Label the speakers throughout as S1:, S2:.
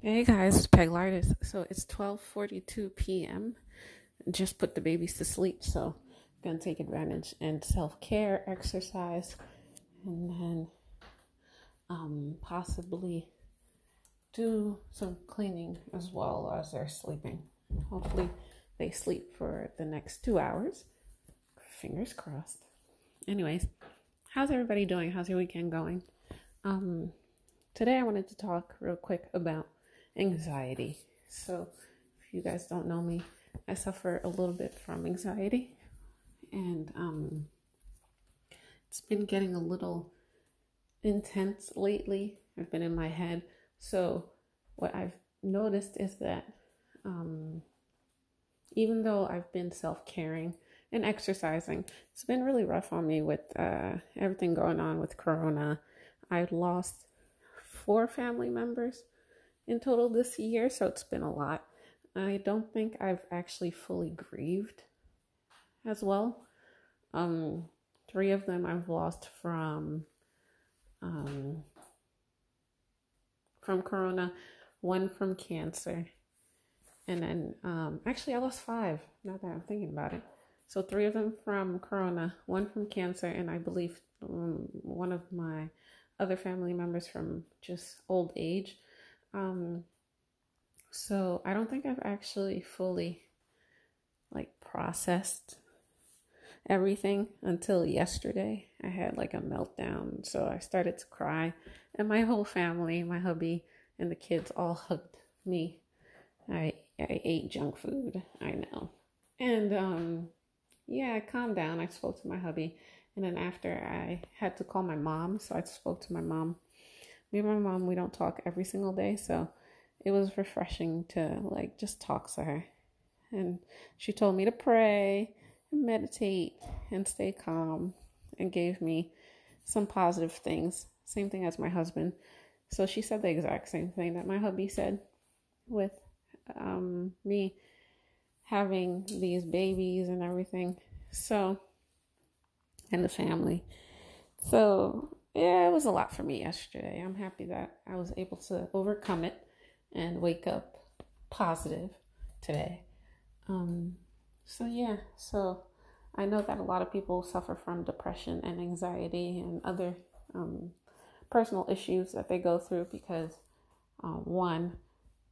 S1: Hey guys, it's Peg Lightis. So it's 12:42 p.m. Just put the babies to sleep, so I'm gonna take advantage and self-care, exercise, and then um, possibly do some cleaning as well as they're sleeping. Hopefully, they sleep for the next two hours. Fingers crossed. Anyways, how's everybody doing? How's your weekend going? Um, today I wanted to talk real quick about anxiety. So, if you guys don't know me, I suffer a little bit from anxiety, and um, it's been getting a little intense lately. I've been in my head. So, what I've noticed is that um, even though I've been self caring and exercising, it's been really rough on me with uh, everything going on with Corona. I lost four family members in total this year, so it's been a lot. I don't think I've actually fully grieved as well. Um, three of them I've lost from um, from corona, one from cancer, and then um, actually I lost five. Now that I'm thinking about it, so three of them from corona, one from cancer, and I believe um, one of my other family members from just old age. Um, so I don't think I've actually fully like processed everything until yesterday. I had like a meltdown, so I started to cry, and my whole family, my hubby, and the kids all hugged me. I I ate junk food, I know, and um, yeah, I calmed down. I spoke to my hubby, and then after I had to call my mom, so I spoke to my mom me and my mom we don't talk every single day so it was refreshing to like just talk to her. And she told me to pray and meditate and stay calm and gave me some positive things. Same thing as my husband. So she said the exact same thing that my hubby said with um, me having these babies and everything. So and the family. So yeah, it was a lot for me yesterday. I'm happy that I was able to overcome it and wake up positive today. Um, so yeah, so I know that a lot of people suffer from depression and anxiety and other um, personal issues that they go through because uh, one,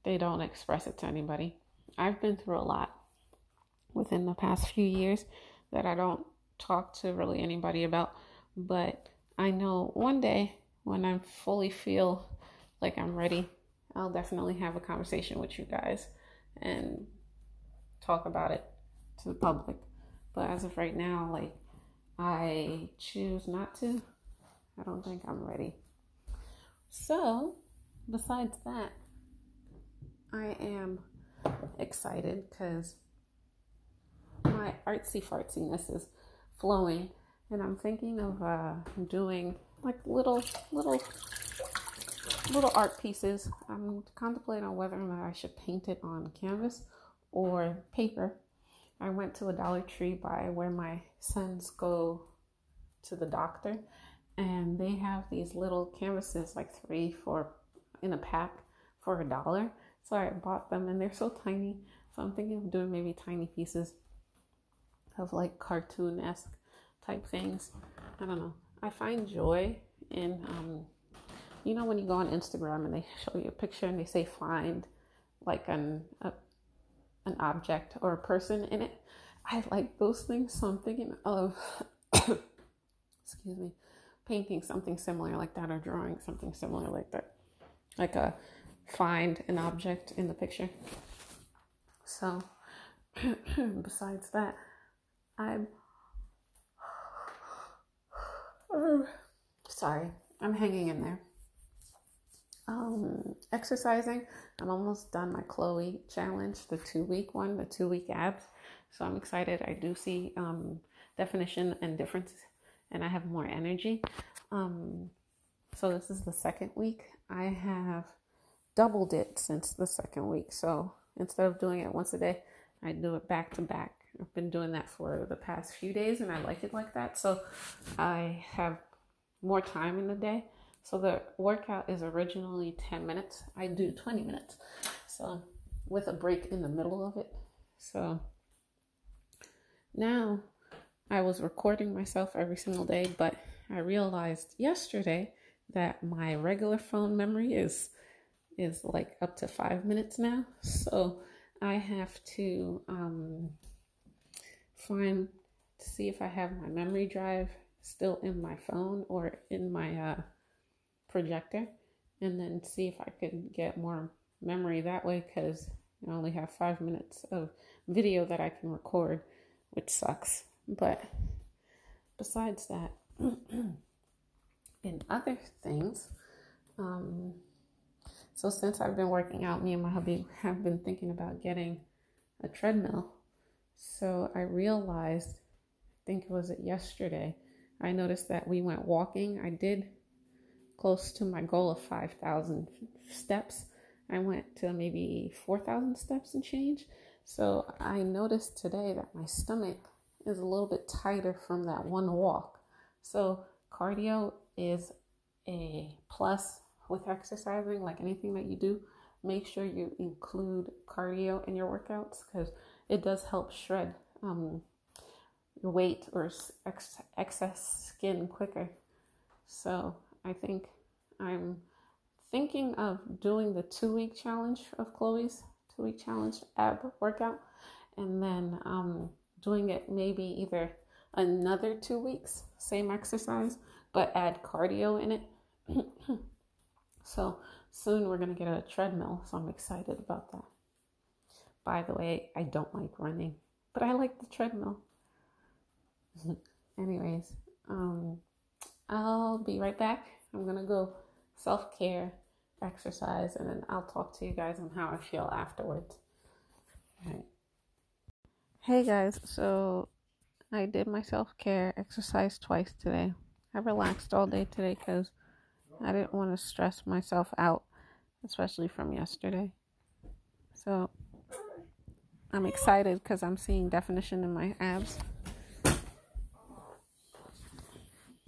S1: they don't express it to anybody. I've been through a lot within the past few years that I don't talk to really anybody about, but I know one day when I fully feel like I'm ready, I'll definitely have a conversation with you guys and talk about it to the public. But as of right now, like I choose not to. I don't think I'm ready. So, besides that, I am excited because my artsy fartsiness is flowing and I'm thinking of uh, doing like little little little art pieces. I'm contemplating on whether or not I should paint it on canvas or paper. I went to a Dollar Tree by where my sons go to the doctor, and they have these little canvases, like three four in a pack for a dollar. So I bought them, and they're so tiny. So I'm thinking of doing maybe tiny pieces of like cartoon esque type things. I don't know. I find joy in, um, you know, when you go on Instagram and they show you a picture and they say find like an a, an object or a person in it. I like those things, so I'm thinking of, excuse me, painting something similar like that or drawing something similar like that, like a find an object in the picture. So, besides that, I'm Oh, sorry, I'm hanging in there. Um, exercising. I'm almost done my Chloe challenge, the two week one, the two week abs. So I'm excited. I do see um, definition and difference, and I have more energy. Um, so this is the second week. I have doubled it since the second week. So instead of doing it once a day, I do it back to back. I've been doing that for the past few days and I like it like that. So I have more time in the day. So the workout is originally 10 minutes. I do 20 minutes. So with a break in the middle of it. So now I was recording myself every single day, but I realized yesterday that my regular phone memory is is like up to five minutes now. So I have to um, to see if I have my memory drive still in my phone or in my uh, projector, and then see if I could get more memory that way because I only have five minutes of video that I can record, which sucks. But besides that, in other things, um, so since I've been working out, me and my hubby have been thinking about getting a treadmill. So I realized, I think it was it yesterday, I noticed that we went walking. I did close to my goal of 5,000 steps. I went to maybe 4,000 steps and change. So I noticed today that my stomach is a little bit tighter from that one walk. So cardio is a plus with exercising, like anything that you do, make sure you include cardio in your workouts because it does help shred um, weight or ex- excess skin quicker. So I think I'm thinking of doing the two week challenge of Chloe's two week challenge ab workout and then um, doing it maybe either another two weeks, same exercise, but add cardio in it. So soon we're going to get a treadmill. So I'm excited about that. By the way, I don't like running, but I like the treadmill. Anyways, um, I'll be right back. I'm going to go self care, exercise, and then I'll talk to you guys on how I feel afterwards. Right. Hey guys, so I did my self care exercise twice today. I relaxed all day today because I didn't want to stress myself out, especially from yesterday. So I'm excited because I'm seeing definition in my abs.